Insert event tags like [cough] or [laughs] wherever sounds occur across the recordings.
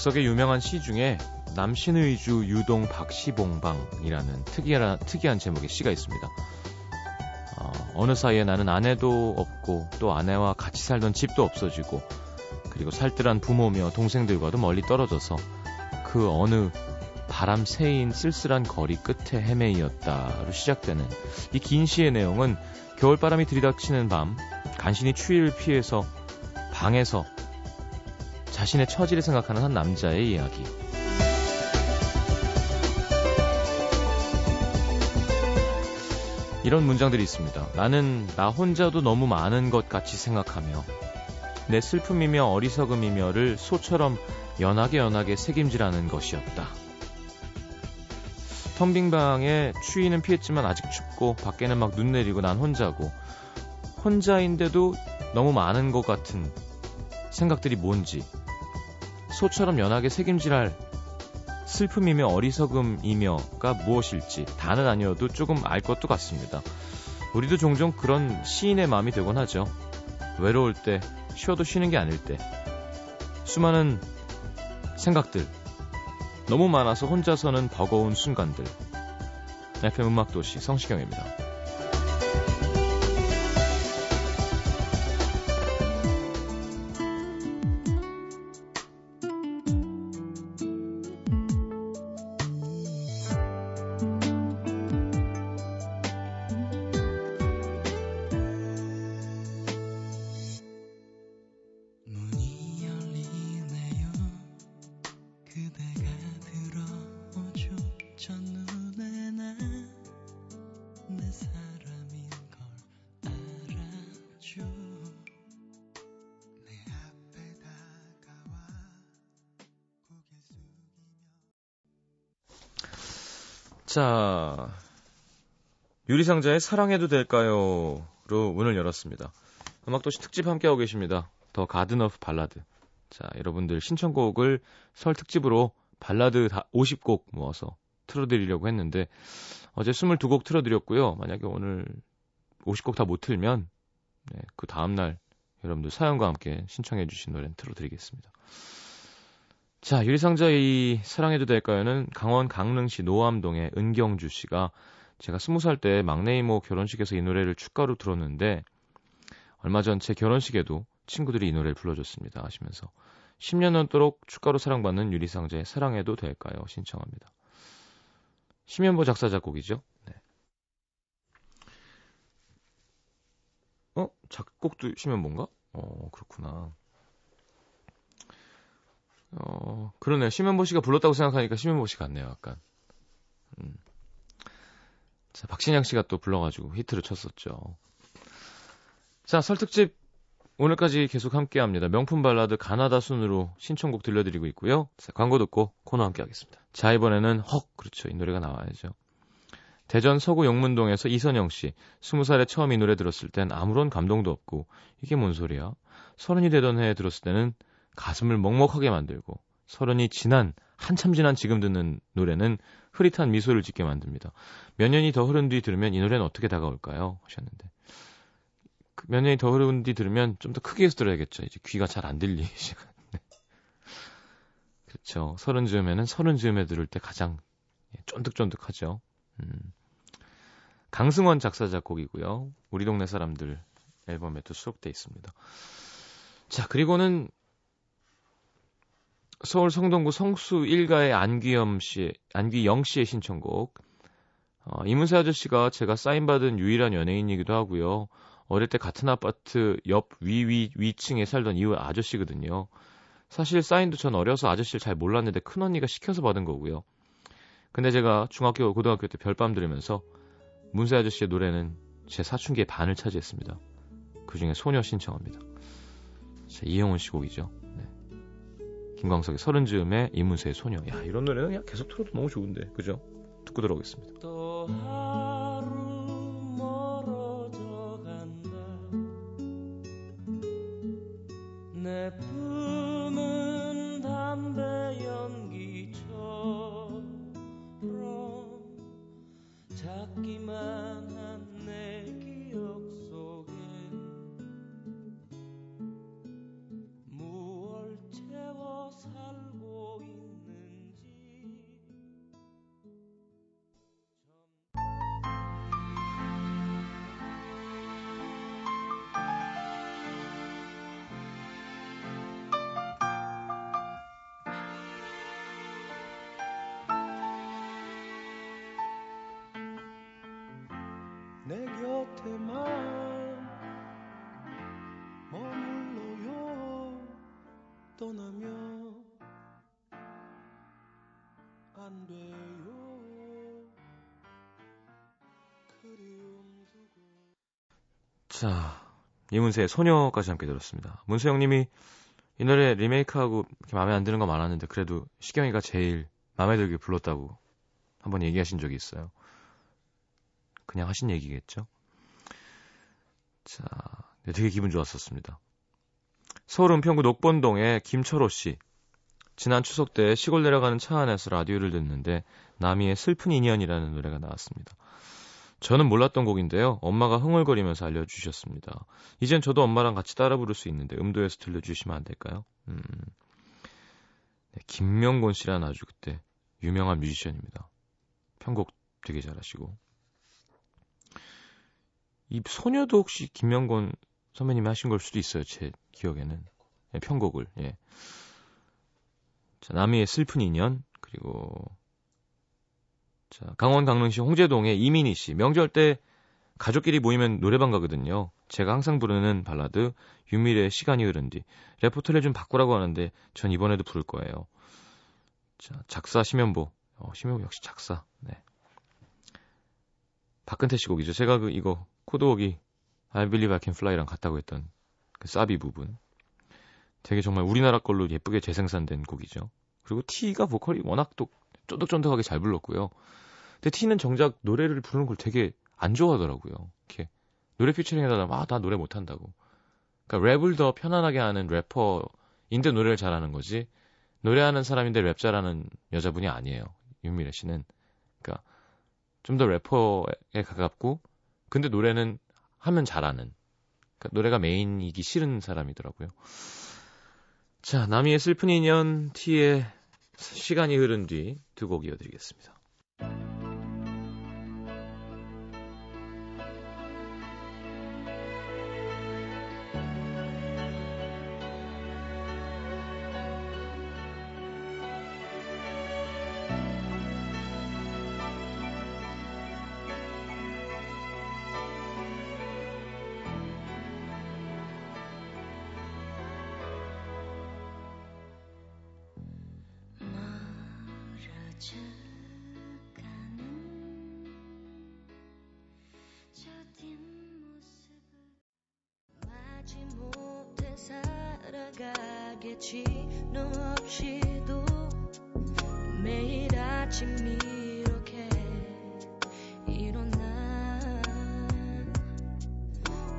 백석의 유명한 시 중에 남신의주 유동 박시봉방이라는 특이한, 특이한 제목의 시가 있습니다. 어, 느 사이에 나는 아내도 없고 또 아내와 같이 살던 집도 없어지고 그리고 살뜰한 부모며 동생들과도 멀리 떨어져서 그 어느 바람 새인 쓸쓸한 거리 끝에 헤매이었다로 시작되는 이 긴 시의 내용은 겨울바람이 들이닥치는 밤 간신히 추위를 피해서 방에서 자신의 처지를 생각하는 한 남자의 이야기. 이런 문장들이 있습니다. 나는 나 혼자도 너무 많은 것 같이 생각하며 내 슬픔이며 어리석음이며를 소처럼 연하게 연하게 책임지라는 것이었다. 텅빈 방에 추위는 피했지만 아직 춥고 밖에는 막 눈 내리고 난 혼자고 혼자인데도 너무 많은 것 같은 생각들이 뭔지 소처럼 연하게 책임질할 슬픔이며 어리석음이며가 무엇일지 다는 아니어도 조금 알 것도 같습니다. 우리도 종종 그런 시인의 마음이 되곤 하죠. 외로울 때, 쉬어도 쉬는 게 아닐 때. 수많은 생각들, 너무 많아서 혼자서는 버거운 순간들. FM 음악도시 성시경입니다. 자, 유리상자의 사랑해도 될까요? 로 문을 열었습니다. 음악도시 특집 함께하고 계십니다. The Garden of Ballad. 자, 여러분들 신청곡을 설 특집으로 발라드 50곡 모아서 틀어드리려고 했는데, 어제 22곡 틀어드렸고요. 만약에 오늘 50곡 다 못 틀면, 네, 그 다음날 여러분들 사연과 함께 신청해주신 노래는 틀어드리겠습니다. 자, 유리상자 의 사랑해도 될까요는 강원 강릉시 노암동의 은경주 씨가 제가 스무 살 때 막내 이모 결혼식에서 이 노래를 축가로 들었는데 얼마 전 제 결혼식에도 친구들이 이 노래를 불러줬습니다 하시면서 10년 넘도록 축가로 사랑받는 유리상자의 사랑해도 될까요? 신청합니다. 심연보 작사 작곡이죠. 네. 어? 작곡도 심연보인가? 어, 그렇구나. 어, 그러네요. 심현보 씨가 불렀다고 생각하니까 심현보 씨 같네요, 약간. 음. 자, 박신양 씨가 또 불러가지고 히트를 쳤었죠. 자, 설특집 오늘까지 계속 함께 합니다. 명품 발라드 가나다 순으로 신청곡 들려드리고 있고요. 자, 광고 듣고 코너 함께 하겠습니다. 자, 이번에는 헉! 그렇죠. 이 노래가 나와야죠. 대전 서구 용문동에서 이선영 씨, 20살에 처음 이 노래 들었을 땐 아무런 감동도 없고, 이게 뭔 소리야? 서른이 되던 해에 들었을 때는 가슴을 먹먹하게 만들고 서른이 지난 한참 지난 지금 듣는 노래는 흐릿한 미소를 짓게 만듭니다. 몇 년이 더 흐른 뒤 들으면 이 노래는 어떻게 다가올까요? 하셨는데 그몇 년이 더 흐른 뒤 들으면 좀 더 크게 해서 들어야겠죠. 이제 귀가 잘 안 들리시가. [laughs] 네. 그렇죠. 서른 즈음에는 서른 즈음에 들을 때 가장 예, 쫀득쫀득하죠. 음. 강승원 작사 작곡이고요. 우리 동네 사람들 앨범에도 수록돼 있습니다. 자, 그리고는 서울 성동구 성수 일가의 안귀염 씨, 안귀영 씨의 신청곡. 어, 이문세 아저씨가 제가 사인받은 유일한 연예인이기도 하고요. 어릴 때 같은 아파트 옆 위위 위층에 살던 이후 아저씨거든요. 사실 사인도 전 어려서 아저씨를 잘 몰랐는데 큰 언니가 시켜서 받은 거고요. 근데 제가 중학교 고등학교 때 별밤 들으면서 문세 아저씨의 노래는 제 사춘기의 반을 차지했습니다. 그 중에 소녀 신청합니다. 자, 이영훈 씨 곡이죠. 김광석의 서른 즈음에 이문세의 소녀. 야 이런 노래는 그냥 계속 틀어도 너무 좋은데 그죠? 듣고 들어오겠습니다. 내 곁에만 머물러요 떠나면 안 돼요 그리움 두고 자, 이문세의 소녀까지 함께 들었습니다. 문세 형님이 이 노래 리메이크하고 마음에 안 드는 거 많았는데 그래도 시경이가 제일 마음에 들게 불렀다고 한번 얘기하신 적이 있어요. 그냥 하신 얘기겠죠? 자, 네, 되게 기분 좋았었습니다. 서울 은평구 녹본동의 김철호 씨. 지난 추석 때 시골 내려가는 차 안에서 라디오를 듣는데 나미의 슬픈 인연이라는 노래가 나왔습니다. 저는 몰랐던 곡인데요. 엄마가 흥얼거리면서 알려주셨습니다. 이젠 저도 엄마랑 같이 따라 부를 수 있는데 음도에서 들려주시면 안 될까요? 음. 네, 김명곤 씨라는 아주 그때 유명한 뮤지션입니다. 편곡 되게 잘하시고. 이 소녀도 혹시 김명곤 선배님이 하신 걸 수도 있어요. 제 기억에는. 네, 편곡을. 예. 자, 남이의 슬픈 인연 그리고 자, 강원 강릉시 홍제동의 이민희 씨. 명절 때 가족끼리 모이면 노래방 가거든요. 제가 항상 부르는 발라드 유미래의 시간이 흐른 뒤. 레포트를 좀 바꾸라고 하는데 전 이번에도 부를 거예요. 자, 작사 심연보. 어, 심연보 역시 작사. 네. 박근태 씨 곡이죠. 제가 그 이거 코드곡이 I Believe I Can Fly랑 같다고 했던 그 사비 부분. 되게 정말 우리나라 걸로 예쁘게 재생산된 곡이죠. 그리고 T가 보컬이 워낙 또 쫀득쫀득하게 잘 불렀고요. 근데 T는 정작 노래를 부르는 걸 되게 안 좋아하더라고요. 이렇게 노래 피처링에다 아, 나 노래 못한다고. 그러니까 랩을 더 편안하게 하는 래퍼인데 노래를 잘하는 거지. 노래하는 사람인데 랩 잘하는 여자분이 아니에요. 윤미래 씨는. 그러니까 좀 더 래퍼에 가깝고 근데 노래는 하면 잘하는. 그러니까 노래가 메인이기 싫은 사람이더라고요. 자, 나미의 슬픈 인연 T의 시간이 흐른 뒤 두 곡 이어드리겠습니다. 살아가겠지. 너 없이도 매일 아침 이렇게 일어나.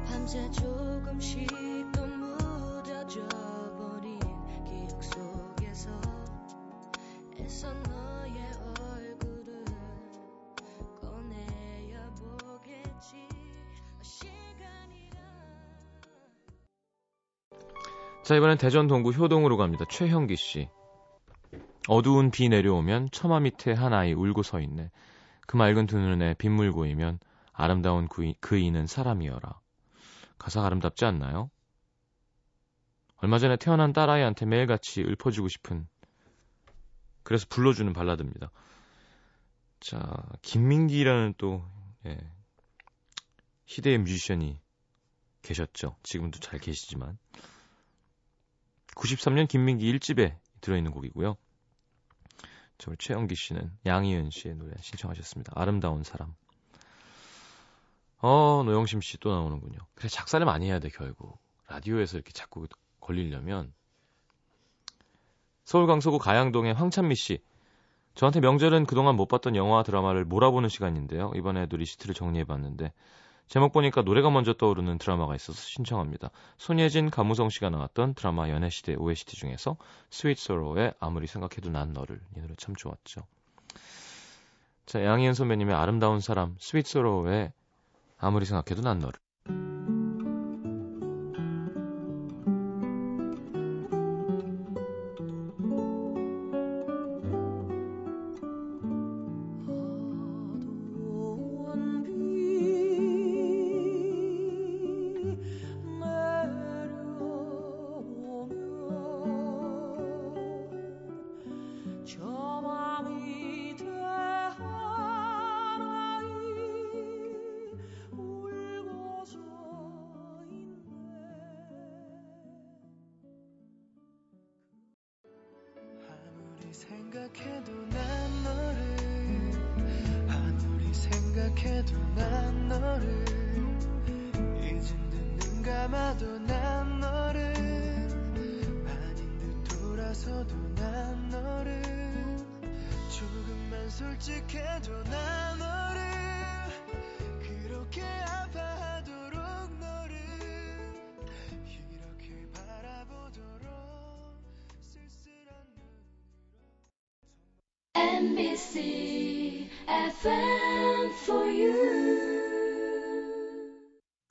밤새 조금씩 자, 이번엔 대전 동구 효동으로 갑니다. 최형기 씨. 어두운 비 내려오면 처마 밑에 한 아이 울고 서 있네. 그 맑은 두 눈에 빗물 고이면 아름다운 그, 이, 그 이는 사람이여라. 가사가 아름답지 않나요? 얼마 전에 태어난 딸아이한테 매일같이 읊어주고 싶은 그래서 불러주는 발라드입니다. 자, 김민기라는 또 예, 시대의 뮤지션이 계셨죠. 지금도 잘 계시지만 93년 김민기 1집에 들어있는 곡이고요. 저 최영기 씨는 양희은 씨의 노래 신청하셨습니다. 아름다운 사람. 어, 노영심 씨 또 나오는군요. 그래, 작사를 많이 해야 돼, 결국. 라디오에서 이렇게 자꾸 걸리려면. 서울 강서구 가양동의 황찬미 씨. 저한테 명절은 그동안 못 봤던 영화 드라마를 몰아보는 시간인데요. 이번에도 리스트를 정리해봤는데 제목 보니까 노래가 먼저 떠오르는 드라마가 있어서 신청합니다. 손예진, 감우성 씨가 나왔던 드라마 연애시대 OST 중에서 스윗 소로의 아무리 생각해도 난 너를 이 노래 참 좋았죠. 자, 양희은 선배님의 아름다운 사람 스윗 소로의 아무리 생각해도 난 너를 생각해도 난 너를. 아무리 생각해도 난 너를. 이젠 듣는 감아도 난 너를. 아닌 듯 돌아서도 난 너를. 조금만 솔직해도 난 너를 MBC FM for you.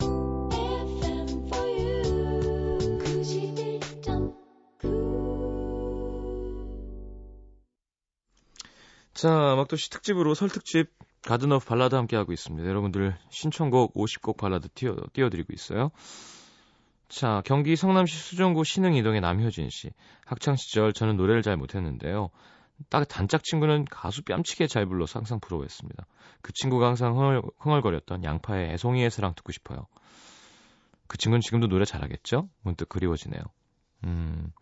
FM for you. 91.9. 자, 음악도시 특집으로 설 특집 Garden of Ballad 함께 하고 있습니다. 여러분들 신청곡 50곡 발라드 띄워 띄워드리고 있어요. 자, 경기 성남시 수정구 신흥 이동의 남효진 씨. 학창 시절 저는 노래를 잘 못했는데요. 딱 단짝 친구는 가수 뺨치게 잘 불러서 항상 부러워했습니다. 그 친구가 항상 흥얼, 흥얼거렸던 양파의 애송이의 사랑 듣고 싶어요. 그 친구는 지금도 노래 잘하겠죠? 문득 그리워지네요. 음,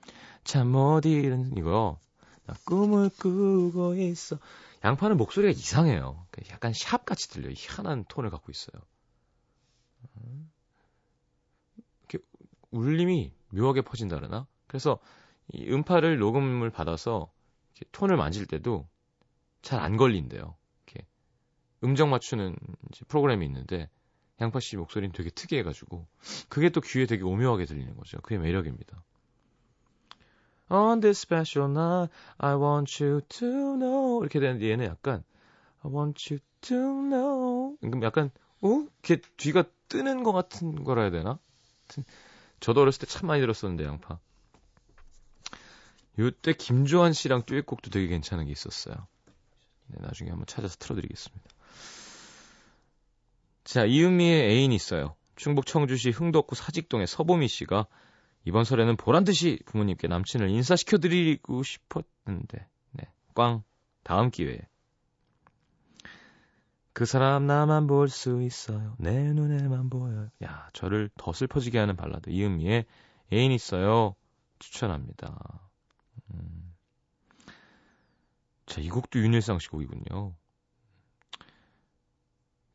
참못 잃은 이거 나 꿈을 꾸고 있어. 양파는 목소리가 이상해요. 약간 샵 같이 들려요. 희한한 톤을 갖고 있어요. 음. 이렇게 울림이 묘하게 퍼진다 그러나? 그래서 이 음파를 녹음을 받아서 톤을 만질 때도 잘 안 걸린대요. 이렇게 음정 맞추는 프로그램이 있는데 양파 씨 목소리는 되게 특이해가지고 그게 또 귀에 되게 오묘하게 들리는 거죠. 그게 매력입니다. On this special night, I want you to know 이렇게 되는데 얘는 약간 I want you to know 그럼 약간 어? 이렇게 뒤가 뜨는 것 같은 거라 해야 되나? 저도 어렸을 때 참 많이 들었었는데 양파. 요때 김조한 씨랑 듀엣곡도 되게 괜찮은 게 있었어요. 네, 나중에 한번 찾아서 틀어드리겠습니다. 자, 이은미의 애인 있어요. 충북 청주시 흥덕구 사직동의 서보미 씨가 이번 설에는 보란 듯이 부모님께 남친을 인사시켜드리고 싶었는데, 네, 꽝 다음 기회에 그 사람 나만 볼 수 있어요. 내 눈에만 보여요. 야, 저를 더 슬퍼지게 하는 발라드 이은미의 애인 있어요. 추천합니다. 음. 자, 이 곡도 윤일상 씨 곡이군요.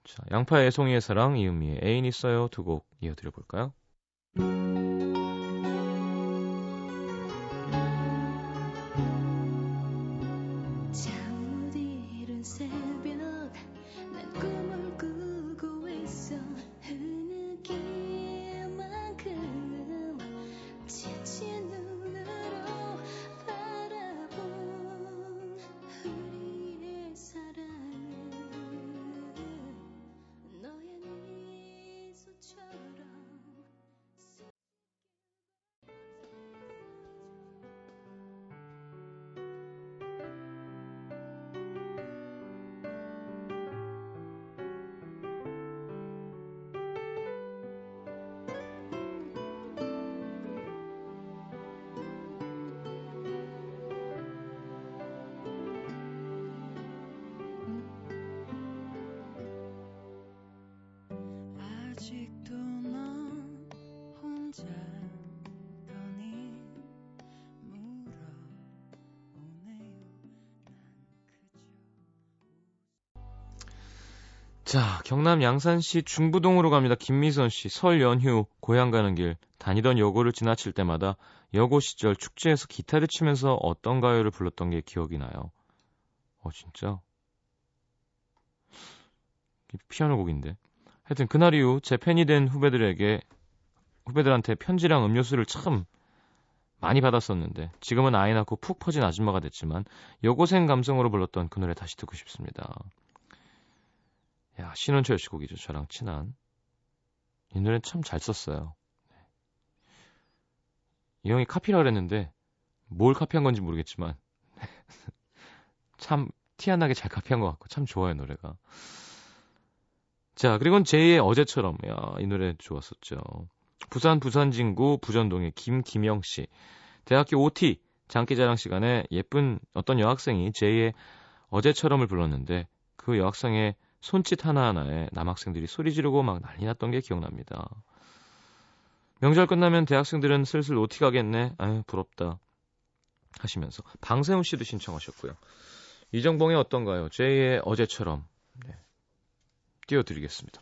자, 양파의 송이의 사랑, 이은미의 애인 있어요. 두 곡 이어드려 볼까요? 자, 경남 양산시 중부동으로 갑니다. 김미선 씨, 설 연휴 고향 가는 길 다니던 여고를 지나칠 때마다 여고 시절 축제에서 기타를 치면서 어떤 가요를 불렀던 게 기억이 나요. 어, 진짜? 이 피아노 곡인데. 하여튼 그날 이후 제 팬이 된 후배들에게 후배들한테 편지랑 음료수를 참 많이 받았었는데 지금은 아이 낳고 푹 퍼진 아줌마가 됐지만 여고생 감성으로 불렀던 그 노래 다시 듣고 싶습니다. 야, 신원철 씨 곡이죠. 저랑 친한. 이 노래 참 잘 썼어요. 네. 이 형이 카피라 그랬는데, 뭘 카피한 건지 모르겠지만, [laughs] 참 티안 나게 잘 카피한 것 같고, 참 좋아요, 노래가. 자, 그리고는 제2의 어제처럼. 야, 이 노래 좋았었죠. 부산 부산진구 부전동의 김기명 씨. 대학교 OT 장기자랑 시간에 예쁜 어떤 여학생이 제2의 어제처럼을 불렀는데, 그 여학생의 손짓 하나하나에 남학생들이 소리 지르고 막 난리 났던 게 기억납니다. 명절 끝나면 대학생들은 슬슬 OT 가겠네. 아유, 부럽다. 하시면서 방세훈 씨도 신청하셨고요. 이정봉의 어떤가요? 제이의 어제처럼 네. 띄워드리겠습니다.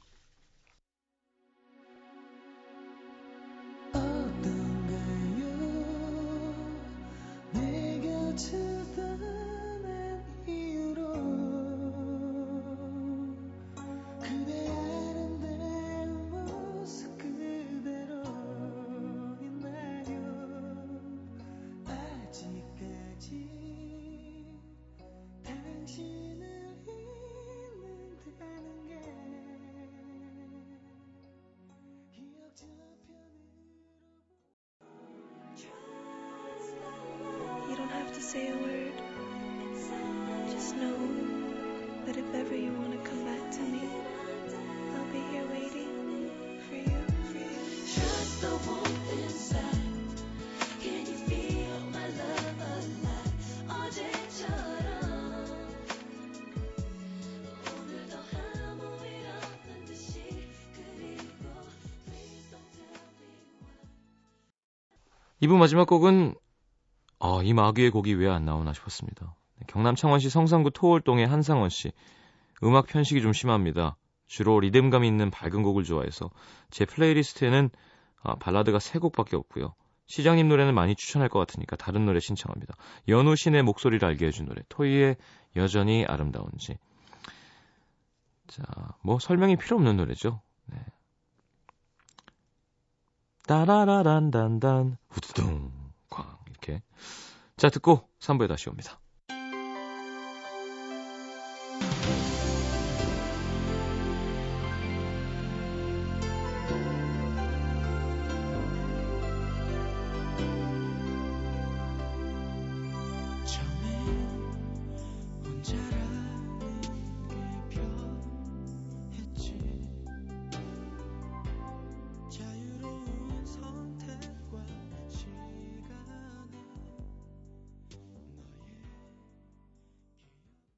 2부 마지막 곡은 아, 이 마귀의 곡이 왜 안 나오나 싶었습니다. 네, 경남 창원시 성산구 토월동의 한상원 씨. 음악 편식이 좀 심합니다. 주로 리듬감 있는 밝은 곡을 좋아해서 제 playlist에는 아, 발라드가 3곡밖에 없고요. 시장님 노래는 많이 추천할 것 같으니까 다른 노래 신청합니다. 연우 신의 목소리를 알게 해준 노래. 토이의 여전히 아름다운지. 자, 뭐 설명이 필요 없는 노래죠. 네. 따라라란단단. 후두둥. 쾅. 이렇게. 자 듣고 3부에 다시 옵니다.